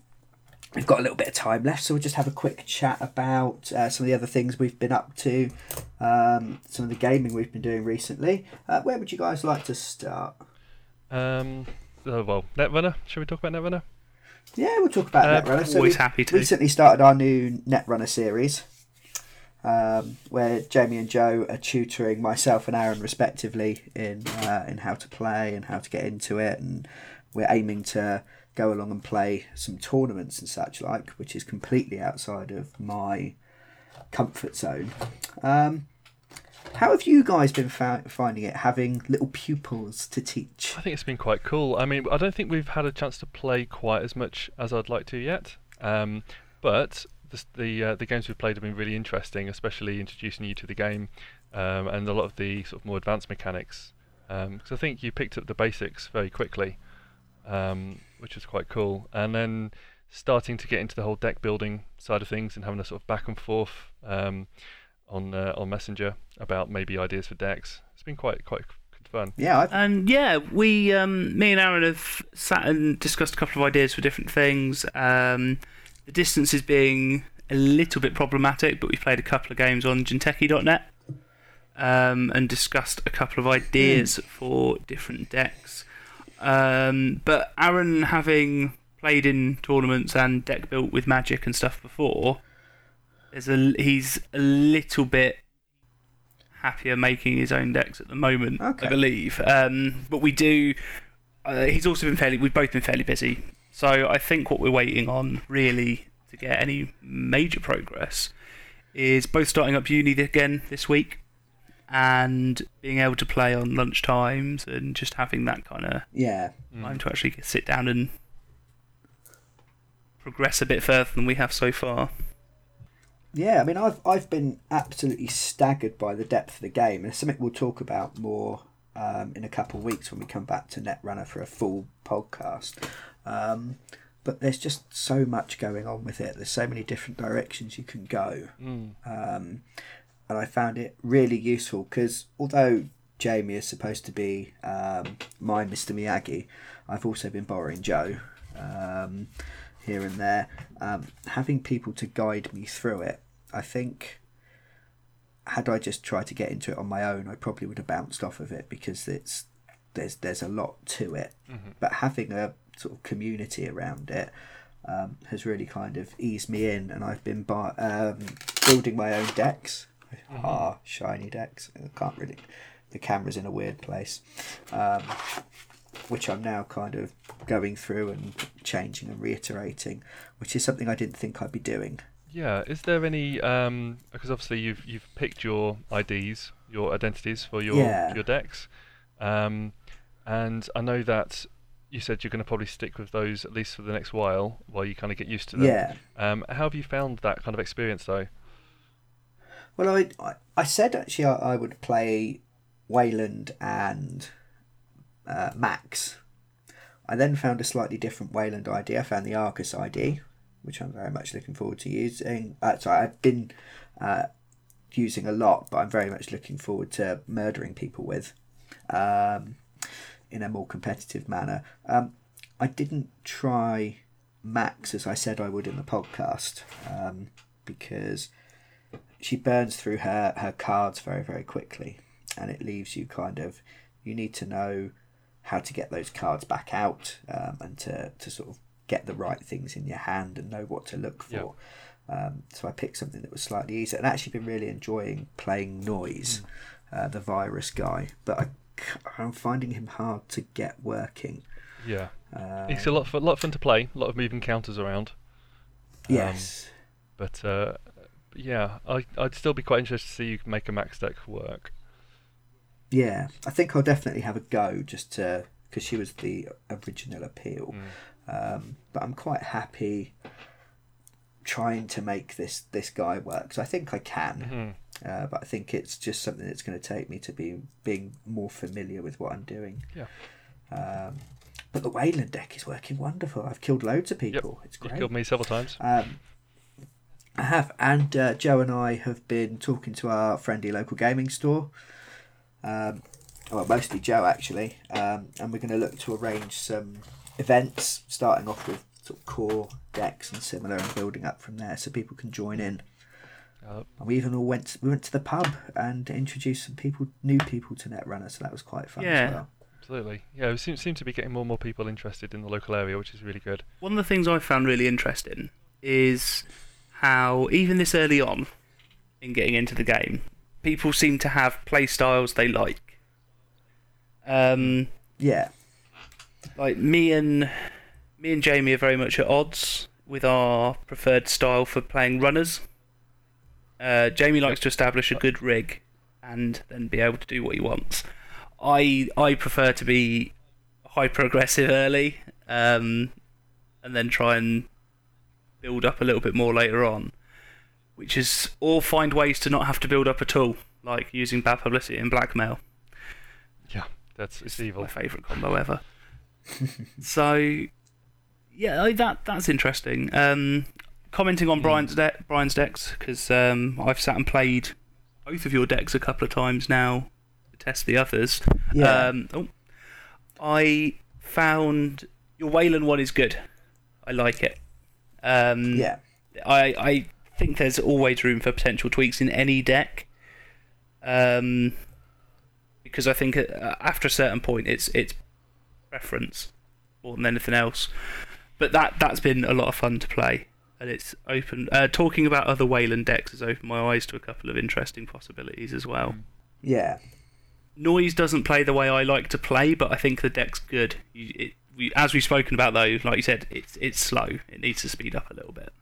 we've got a little bit of time left, so we'll just have a quick chat about uh, some of the other things we've been up to um, some of the gaming we've been doing recently. Uh, where would you guys like to start? Um, oh, well, Netrunner. Should we talk about Netrunner? Yeah, we'll talk about Uh, Netrunner. So always happy to. recently started our new Netrunner series, um, where Jamie and Joe are tutoring myself and Aaron respectively in uh, in how to play and how to get into it, and we're aiming to go along and play some tournaments and such like, which is completely outside of my comfort zone. Um, how have you guys been fa- finding it, having little pupils to teach? I think it's been quite cool. I mean, I don't think we've had a chance to play quite as much as I'd like to yet. Um, but the the, uh, the games we've played have been really interesting, especially introducing you to the game um, and a lot of the sort of more advanced mechanics. Because I think you picked up the basics very quickly, um, which was quite cool. And then starting to get into the whole deck building side of things and having a sort of back and forth um, on uh, on Messenger about maybe ideas for decks. It's been quite quite good fun. Yeah, I've, And yeah, we, um, me and Aaron have sat and discussed a couple of ideas for different things. Um, the distance is being a little bit problematic, but we've played a couple of games on Jinteki.net um, and discussed a couple of ideas for different decks. Um, but Aaron, having played in tournaments and deck built with Magic and stuff before, is a, he's a little bit happier making his own decks at the moment, Okay. I believe. Um, but we do. Uh, he's also been fairly. We've both been fairly busy, so I think what we're waiting on really to get any major progress is both starting up uni again this week and being able to play on lunch times and just having that kind of yeah. time to actually sit down and progress a bit further than we have so far. Yeah, I mean, I've I've been absolutely staggered by the depth of the game, and it's something we'll talk about more um, in a couple of weeks when we come back to Netrunner for a full podcast. Um, but there's just so much going on with it. There's so many different directions you can go, Mm. um, and I found it really useful because although Jamie is supposed to be um, my Mr Miyagi, I've also been borrowing Joe um, here and there. Um, having people to guide me through it, I think. Had I just tried to get into it on my own, I probably would have bounced off of it because it's there's there's a lot to it. But having a sort of community around it um, has really kind of eased me in, and I've been um, building my own decks. Ah, shiny decks. I can't really. The camera's in a weird place, um, which I'm now kind of going through and changing and reiterating, which is something I didn't think I'd be doing. Yeah, is there any um because obviously you've you've picked your IDs, your identities for your Yeah. your decks. Um and I know that you said you're going to probably stick with those at least for the next while while you kind of get used to them. Yeah. Um how have you found that kind of experience though? Well, I, I, I said actually I, I would play Weyland and uh, Max. I then found a slightly different Weyland ID. I found the Argus ID, which I'm very much looking forward to using. Uh, sorry, I've been uh, using a lot, but I'm very much looking forward to murdering people with um, in a more competitive manner. Um, I didn't try Max as I said I would in the podcast um, because she burns through her, her cards very, very quickly. And it leaves you kind of, you need to know how to get those cards back out um, and to, to sort of get the right things in your hand and know what to look for. Um, so I picked something that was slightly easier and actually been really enjoying playing Noise, uh, the virus guy. But I, I'm finding him hard to get working. Yeah. Uh, it's a lot of, lot of fun to play, a lot of moving counters around. Um, yes. But uh yeah, I I'd still be quite interested to see you make a max deck work. Yeah, I think I'll definitely have a go just to because she was the original appeal. Um, but I'm quite happy trying to make this this guy work. So I think I can, Mhm. uh, but I think it's just something that's going to take me to be being more familiar with what I'm doing. Yeah. Um, but the Weyland deck is working wonderful. I've killed loads of people. It's You've great. killed me several times. Um, I have, and uh, Joe and I have been talking to our friendly local gaming store. Um, well, mostly Joe actually, um, and we're going to look to arrange some events, starting off with sort of core decks and similar, and building up from there, so people can join in. Uh, And we even all went to, we went to the pub and introduced some people, new people to Netrunner, so that was quite fun Yeah. as well. absolutely. Yeah, we seem, seem to be getting more and more people interested in the local area, which is really good. One of the things I found really interesting is how, even this early on in getting into the game, people seem to have play styles they like. Um, Yeah, like me and me and Jamie are very much at odds with our preferred style for playing runners. Uh, Jamie likes to establish a good rig and then be able to do what he wants. I I prefer to be hyper aggressive early, um, and then try and build up a little bit more later on, which is or find ways to not have to build up at all, like using bad publicity and blackmail Yeah, that's it's evil. my favourite combo ever. so, yeah, that that's interesting. Um, commenting on Brian's de- Brian's decks because um, I've sat and played both of your decks a couple of times now to test the others. yeah, Um, oh, I found your Weyland one is good. I like it. Um, yeah, I I think there's always room for potential tweaks in any deck. Um, because I think uh, after a certain point, it's it's preference more than anything else. But that that's been a lot of fun to play, and it's open. Uh, talking about other Weyland decks has opened my eyes to a couple of interesting possibilities as well. yeah, Noise doesn't play the way I like to play, but I think the deck's good. You, it, we, as we've spoken about though, like you said, it's it's slow. It needs to speed up a little bit.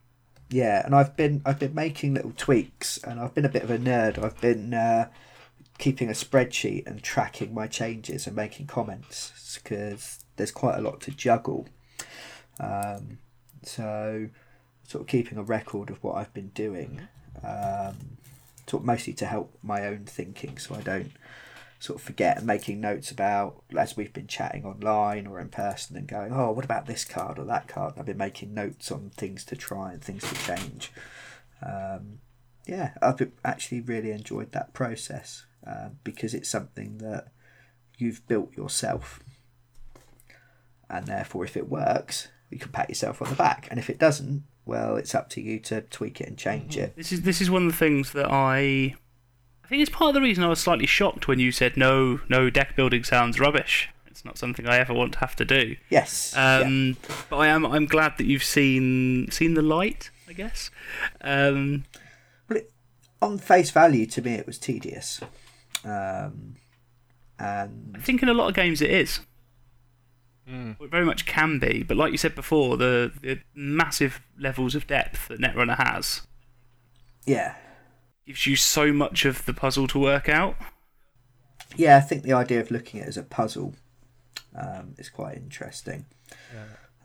yeah. And I've been I've been making little tweaks, and I've been a bit of a nerd. I've been uh, keeping a spreadsheet and tracking my changes and making comments because there's quite a lot to juggle. Um, so, sort of keeping a record of what I've been doing, um, sort of mostly to help my own thinking, so I don't sort of forget and making notes about as we've been chatting online or in person and going, oh, what about this card or that card? I've been making notes on things to try and things to change. Um, yeah, I've actually really enjoyed that process uh, because it's something that you've built yourself. And therefore, if it works, you can pat yourself on the back. And if it doesn't, well, it's up to you to tweak it and change it. This is this is one of the things that I think it's part of the reason I was slightly shocked when you said no no deck building sounds rubbish. It's not something I ever want to have to do. Yes. yeah. Um, But I am I'm glad that you've seen seen the light. I guess. Um, well, On face value, to me, it was tedious. Um, and I think in a lot of games it is. Mm. It very much can be, but like you said before, the, the massive levels of depth that Netrunner has yeah, gives you so much of the puzzle to work out. yeah, I think the idea of looking at it as a puzzle um, is quite interesting.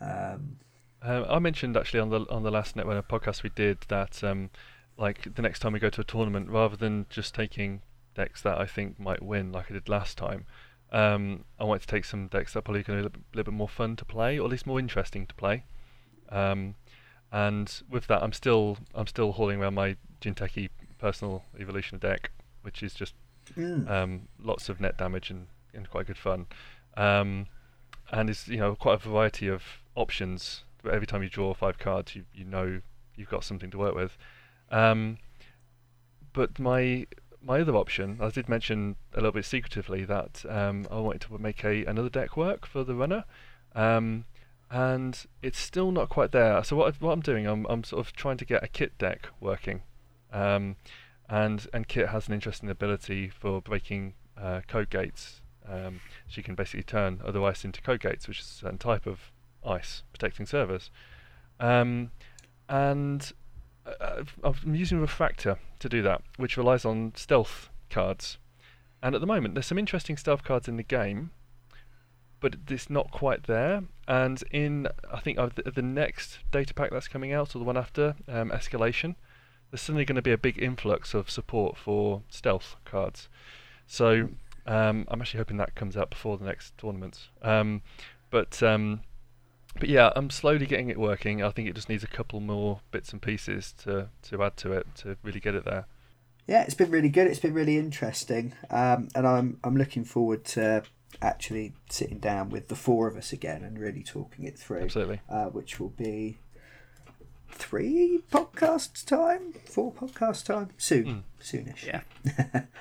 Um, Um, I mentioned actually on the on the last Netrunner podcast we did that um, like the next time we go to a tournament, rather than just taking decks that I think might win like I did last time, um, I want to take some decks that are probably going to be a little bit more fun to play, or at least more interesting to play. Um, and with that, I'm still I'm still hauling around my Jinteki personal evolution deck, which is just mm, um, lots of net damage and, and quite good fun. Um, and it's you know quite a variety of options. But every time you draw five cards, you you know you've got something to work with. Um, but my my other option, I did mention a little bit secretively that um, I wanted to make a another deck work for the runner, um, and it's still not quite there. So what I- what I'm doing, I'm I'm sort of trying to get a kit deck working, um, and and kit has an interesting ability for breaking uh, code gates. Um, she can basically turn other ice into code gates, which is a certain type of ice protecting servers. Um, and uh, I'm using Refractor to do that, which relies on stealth cards. And at the moment, there's some interesting stealth cards in the game, but it's not quite there. And in, I think, uh, the, the next data pack that's coming out, or the one after, um, Escalation, there's suddenly going to be a big influx of support for stealth cards. So um, I'm actually hoping that comes out before the next tournaments. Um, but um, but yeah, I'm slowly getting it working. I think it just needs a couple more bits and pieces to, to add to it to really get it there. yeah, it's been really good. It's been really interesting, um, and I'm I'm looking forward to actually sitting down with the four of us again and really talking it through. Absolutely. uh, which will be three podcasts time, four podcasts time, soon, Mm. soonish. Yeah.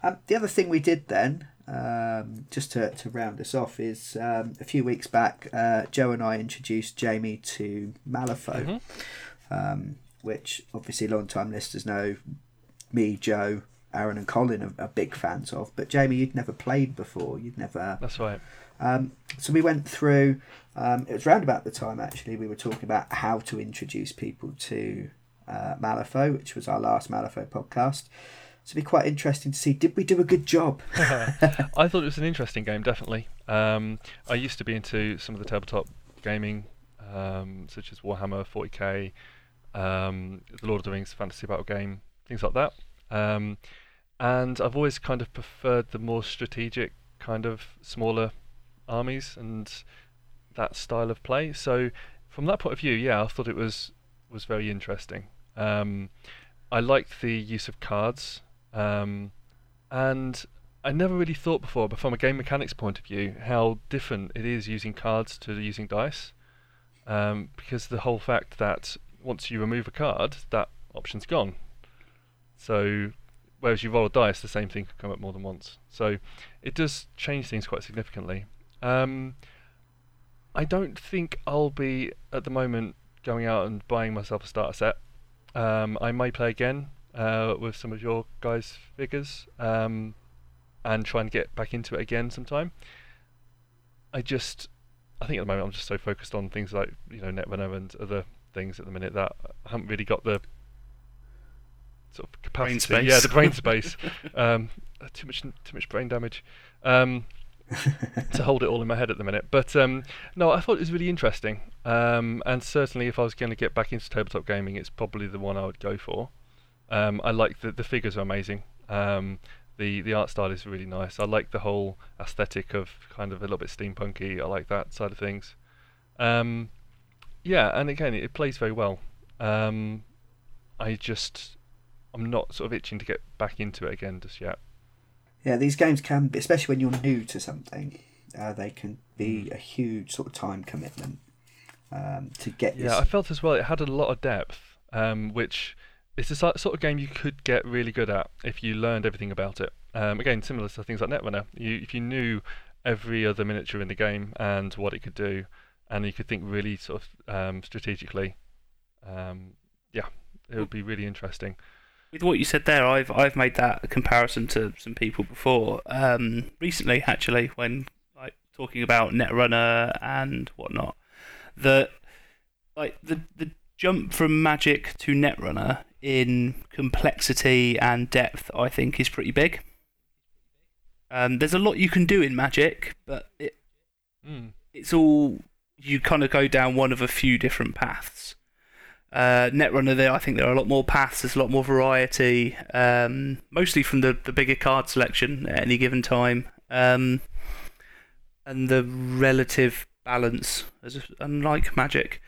Um, the other thing we did then, um, just to, to round us off, is um, a few weeks back, uh, Joe and I introduced Jamie to Malifaux, Mhm. um, which obviously long-time listeners know me, Joe, Aaron, and Colin are, are big fans of. But Jamie, you'd never played before. You'd never. That's right. Um, so we went through. Um, it was round about the time actually we were talking about how to introduce people to uh, Malifaux, which was our last Malifaux podcast. So it'd be quite interesting to see did we do a good job? I thought it was an interesting game, definitely. Um, I used to be into some of the tabletop gaming, um, such as Warhammer 40k, um, the Lord of the Rings fantasy battle game, things like that. Um, and I've always kind of preferred the more strategic, kind of smaller armies and that style of play. So from that point of view, yeah, I thought it was was very interesting. Um, I liked the use of cards. Um, and I never really thought before, but from a game mechanics point of view, how different it is using cards to using dice. Um, because the whole fact that once you remove a card, that option's gone. So, whereas you roll a dice, the same thing can come up more than once. So, it does change things quite significantly. Um, I don't think I'll be at the moment going out and buying myself a starter set. Um, I may play again uh, with some of your guys' figures um, and try and get back into it again sometime. I just, I think at the moment I'm just so focused on things like you know Netrunner and other things at the minute that I haven't really got the sort of capacity. Brain space. Yeah, the brain space. um, too much, too much brain damage. Um, to hold it all in my head at the minute. But um, no, I thought it was really interesting. Um, and certainly, if I was going to get back into tabletop gaming, it's probably the one I would go for. Um, I like the the figures are amazing. Um, the the art style is really nice. I like the whole aesthetic of kind of a little bit steampunky. I like that side of things. Um, yeah, and again, it plays very well. Um, I just I'm not sort of itching to get back into it again just yet. Yeah, these games can, be, especially when you're new to something, uh, they can be a huge sort of time commitment um, to get. Yeah, I felt as well it had a lot of depth, um, which it's the sort of game you could get really good at if you learned everything about it. Um, again, similar to things like Netrunner. You, if you knew every other miniature in the game and what it could do, and you could think really sort of um, strategically, um, yeah, it would be really interesting. With what you said there, I've I've made that comparison to some people before. Um, recently, actually, when like talking about Netrunner and whatnot, that like the the jump from Magic to Netrunner in complexity and depth, I think, is pretty big. Um, there's a lot you can do in Magic, but it Mm. it's all you kind of go down one of a few different paths. Uh, Netrunner, there I think there are a lot more paths. There's a lot more variety, um, mostly from the the bigger card selection at any given time, um, and the relative balance, as unlike Magic.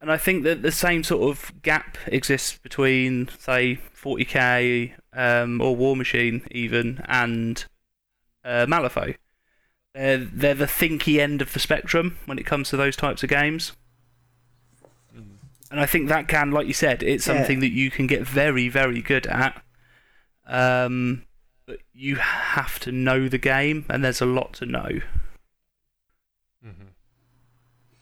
And I think that the same sort of gap exists between, say, 40k um, or Warmachine even and uh, Malifaux. They're, they're the thinky end of the spectrum when it comes to those types of games. Mm. And I think that can, like you said, it's Yeah. something that you can get very, very good at. Um, but you have to know the game, and there's a lot to know. hmm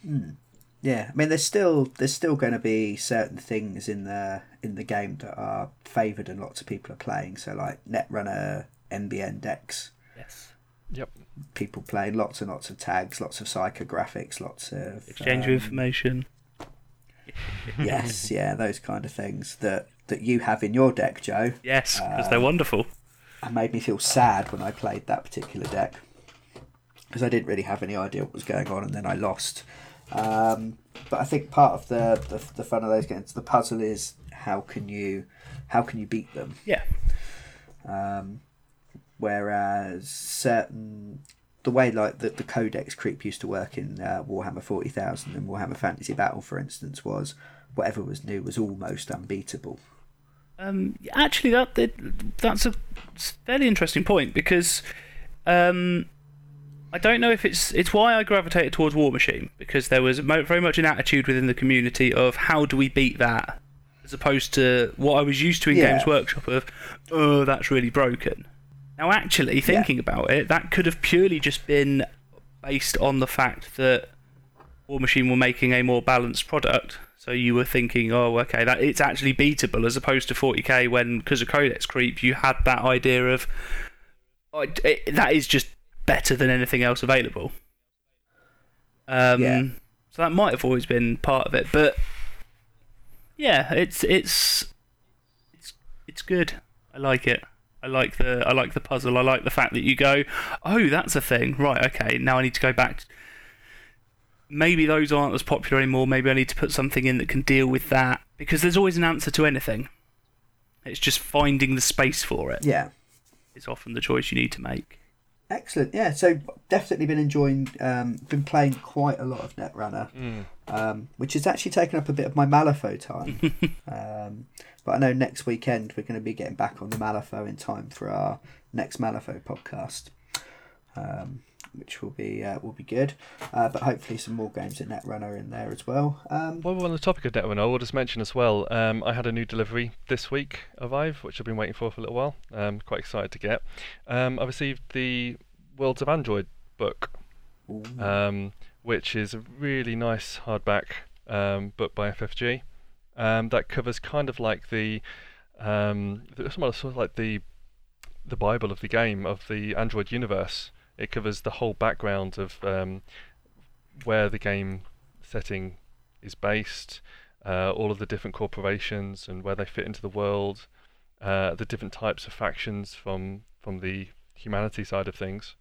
Mm. Yeah, I mean, there's still there's still going to be certain things in the in the game that are favoured and lots of people are playing. So like Netrunner, NBN decks, Yes. Yep. people playing lots and lots of tags, lots of psychographics, lots of Exchange um, of information. yes, yeah, those kind of things that that you have in your deck, Joe. Yes, because they're Um, wonderful. and made me feel sad when I played that particular deck because I didn't really have any idea what was going on, and then I lost. Um, but I think part of the, the the fun of those games, the puzzle is how can you how can you beat them. Yeah. Um, whereas certain the way like the, the codex creep used to work in uh, Warhammer forty thousand and Warhammer Fantasy Battle, for instance, was whatever was new was almost unbeatable. Um, actually, that, that that's a fairly interesting point because um, I don't know if it's it's why I gravitated towards Warmachine because there was very much an attitude within the community of how do we beat that, as opposed to what I was used to in Yeah. Games Workshop of oh that's really broken. Now, actually, thinking about it, that could have purely just been based on the fact that Warmachine were making a more balanced product. So you were thinking, oh, okay, that it's actually beatable as opposed to 40k when, because of Codex Creep, you had that idea of oh, it, it- that is just better than anything else available. Um, Yeah. So that might have always been part of it, but yeah, it's it's it's it's good. I like it. I like the I like the puzzle. I like the fact that you go, oh, that's a thing, right? Okay, now I need to go back. Maybe those aren't as popular anymore. Maybe I need to put something in that can deal with that because there's always an answer to anything. It's just finding the space for it. Yeah. It's often the choice you need to make. Excellent. Yeah. So definitely been enjoying. Um, been playing quite a lot of Netrunner, Mm. Um, which has actually taken up a bit of my Malifaux time. um, but I know next weekend we're going to be getting back on the Malifaux in time for our next Malifaux podcast, um, which will be uh, will be good. Uh, but hopefully some more games in Netrunner in there as well. Um, While we're on the topic of Netrunner, I will just mention as well, um, I had a new delivery this week arrive, which I've been waiting for for a little while. Um, quite excited to get. Um, I received the Worlds of Android book, ooh. um, which is a really nice hardback um, book by FFG. Um, that covers kind of like the, um, sort of like the, the Bible of the game of the Android universe. It covers the whole background of um, where the game setting is based, uh, all of the different corporations and where they fit into the world, uh, the different types of factions from from the humanity side of things,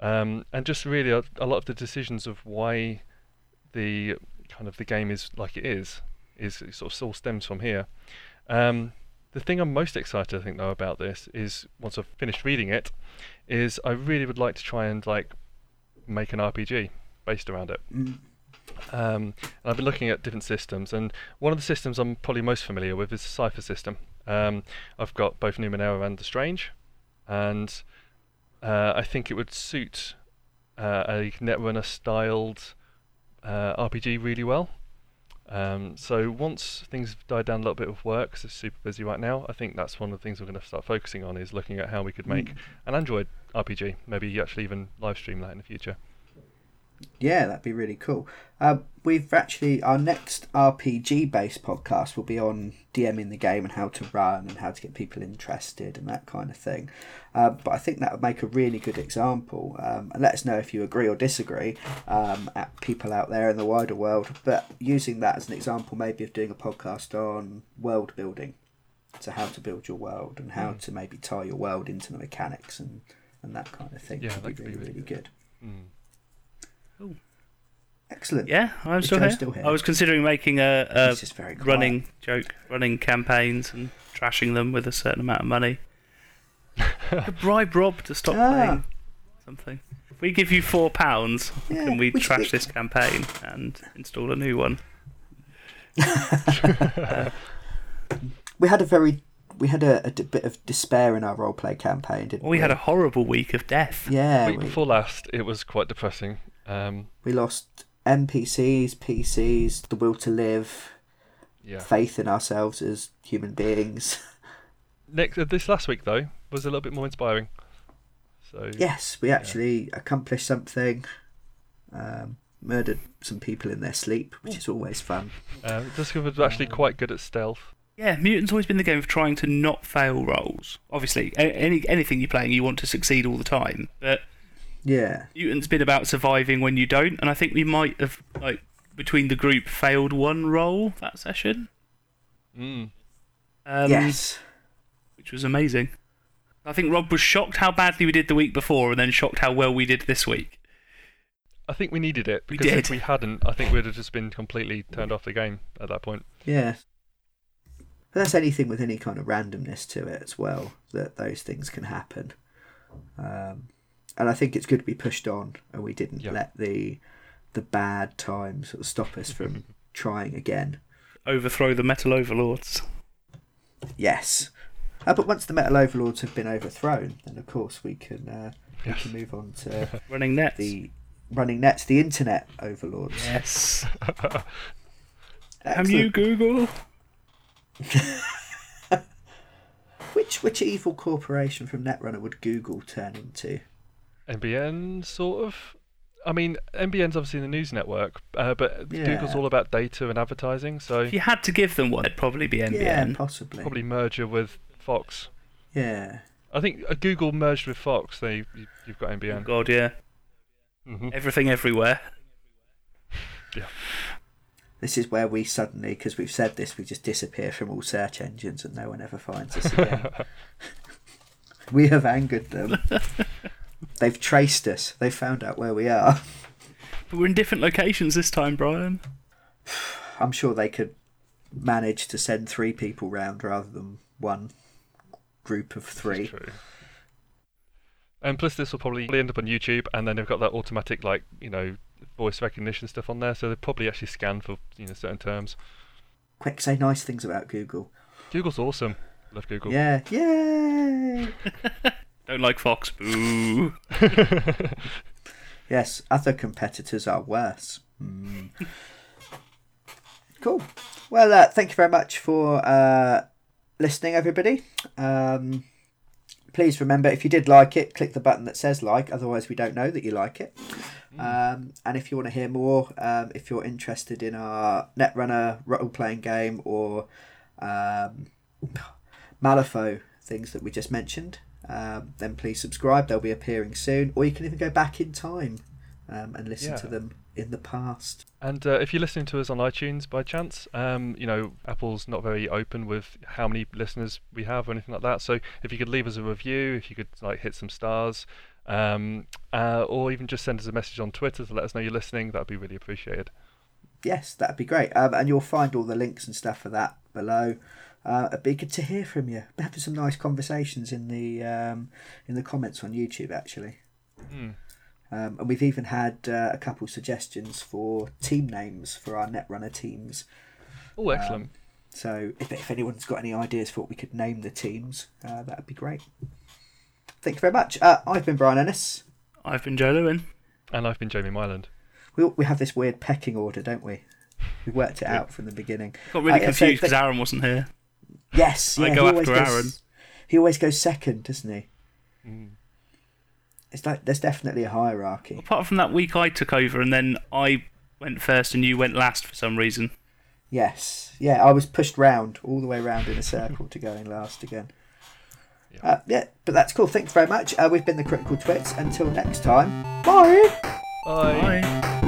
um, and just really a, a lot of the decisions of why the kind of the game is like it is is it sort of all stems from here. Um, the thing I'm most excited, I think, though, about this is once I've finished reading it, is I really would like to try and like make an RPG based around it. Mm. Um, and I've been looking at different systems, and one of the systems I'm probably most familiar with is the Cypher System. Um, I've got both Numenera and the Strange, and uh, I think it would suit uh, a Netrunner styled uh, RPG really well. Um, so once things have died down a little bit with work, 'cause it's super busy right now, I think that's one of the things we're going to start focusing on is looking at how we could make Mm. an Android RPG. Maybe actually even live stream that in the future. Yeah, that'd be really cool. Uh, we've actually our next RPG based podcast will be on DMing the game and how to run and how to get people interested and that kind of thing. Uh, but I think that would make a really good example. Um, and let us know if you agree or disagree um, at people out there in the wider world. But using that as an example, maybe of doing a podcast on world building, so how to build your world and how Mm. to maybe tie your world into the mechanics and and that kind of thing. Yeah, would that be could be really, really really good. Mm. Excellent. Yeah, I'm still here. still here? I was considering making a, a very running joke, running campaigns and trashing them with a certain amount of money. Bribe Rob to stop Ah. playing something. If we give you four pounds, Yeah, can we we trash be- this campaign and install a new one? We had a very, we had a, a d- bit of despair in our roleplay campaign, didn't Well, we? we had a horrible week of death. yeah. week We, before last, it was quite depressing. Um, we lost NPCs, PCs, the will to live, yeah. faith in ourselves as human beings. Next, uh, this last week though was a little bit more inspiring. So yes, we actually accomplished something. Um, murdered some people in their sleep, which is always fun. uh, Discovered actually quite good at stealth. Yeah, Mutant's always been the game of trying to not fail rolls. Obviously, any anything you're playing, you want to succeed all the time. But Yeah. Mutant's been about surviving when you don't, and I think we might have like between the group failed one roll that session, Mm. um, yes. which was amazing. I think Rob was shocked how badly we did the week before, and then shocked how well we did this week. I think we needed it We because if we hadn't, I think we'd have just been completely turned off the game at that point. Yeah. But that's anything with any kind of randomness to it as well, that those things can happen. Um, and I think it's good to be pushed on, and we didn't Yeah. let the the bad times sort of stop us from trying again. Overthrow the metal overlords. Yes. Uh, but once the metal overlords have been overthrown, then of course we can uh, we can move on to Running nets. the running nets, the internet overlords. Yes. Have Excellent. you Google? Which which evil corporation from Netrunner would Google turn into? NBN, sort of. I mean, NBN's obviously the news network, uh, but Yeah. Google's all about data and advertising, so If you had to give them one, it'd probably be Yeah, NBN. possibly. probably merger with Fox. Yeah. I think uh, Google merged with Fox. They you- you've got Oh NBN. God, yeah. hmm Everything everywhere. Yeah. This is where we suddenly, because we've said this, we just disappear from all search engines and no one ever finds us again. we have angered them. They've traced us. They found out where we are. But we're in different locations this time, Brian. I'm sure they could manage to send three people round rather than one group of three. True. And plus, this will probably end up on YouTube, and then they've got that automatic, like you know, voice recognition stuff on there, so they probably actually scan for you know certain terms. Quick, say nice things about Google. Google's awesome. Love Google. Yeah, yay! Don't like Fox. Boo. Yes, other competitors are worse. Hmm. cool. Well, uh, thank you very much for uh, listening, everybody. Um, please remember, if you did like it, click the button that says like. Otherwise, we don't know that you like it. Um, and if you want to hear more, um, if you're interested in our Netrunner role playing game or um, Malifaux things that we just mentioned, um, then please subscribe. They'll be appearing soon, or you can even go back in time um, and listen to them in the past. And uh, if you're listening to us on iTunes by chance, um, you know Apple's not very open with how many listeners we have or anything like that. So if you could leave us a review, if you could like hit some stars, um, uh, or even just send us a message on Twitter to let us know you're listening, that'd be really appreciated. Yes, that'd be great. Um, and you'll find all the links and stuff for that below. Uh, it'd be good to hear from you. We're having some nice conversations in the um, in the comments on YouTube, actually. Hmm. Um, and we've even had uh, a couple suggestions for team names for our Netrunner teams. Oh, excellent. So if, if anyone's got any ideas for what we could name the teams, uh, that'd be great. Thank you very much. Uh, I've been Brian Ennis. I've been Joe Lewin. and I've been Jamie Myland. We, we have this weird pecking order, don't we? We worked it out from the beginning. Got really Uh, yeah, confused because th- Aaron wasn't here. Yes, I yeah, go he always goes, He always goes second, doesn't he? Mm. It's like there's definitely a hierarchy. Apart from that week I took over and then I went first and you went last for some reason. Yes, yeah, I was pushed round all the way round in a circle to going last again. Yeah. Uh, yeah, but that's cool. Thanks very much. Uh, we've been the Critical Twits. Until next time, bye. Bye. Bye.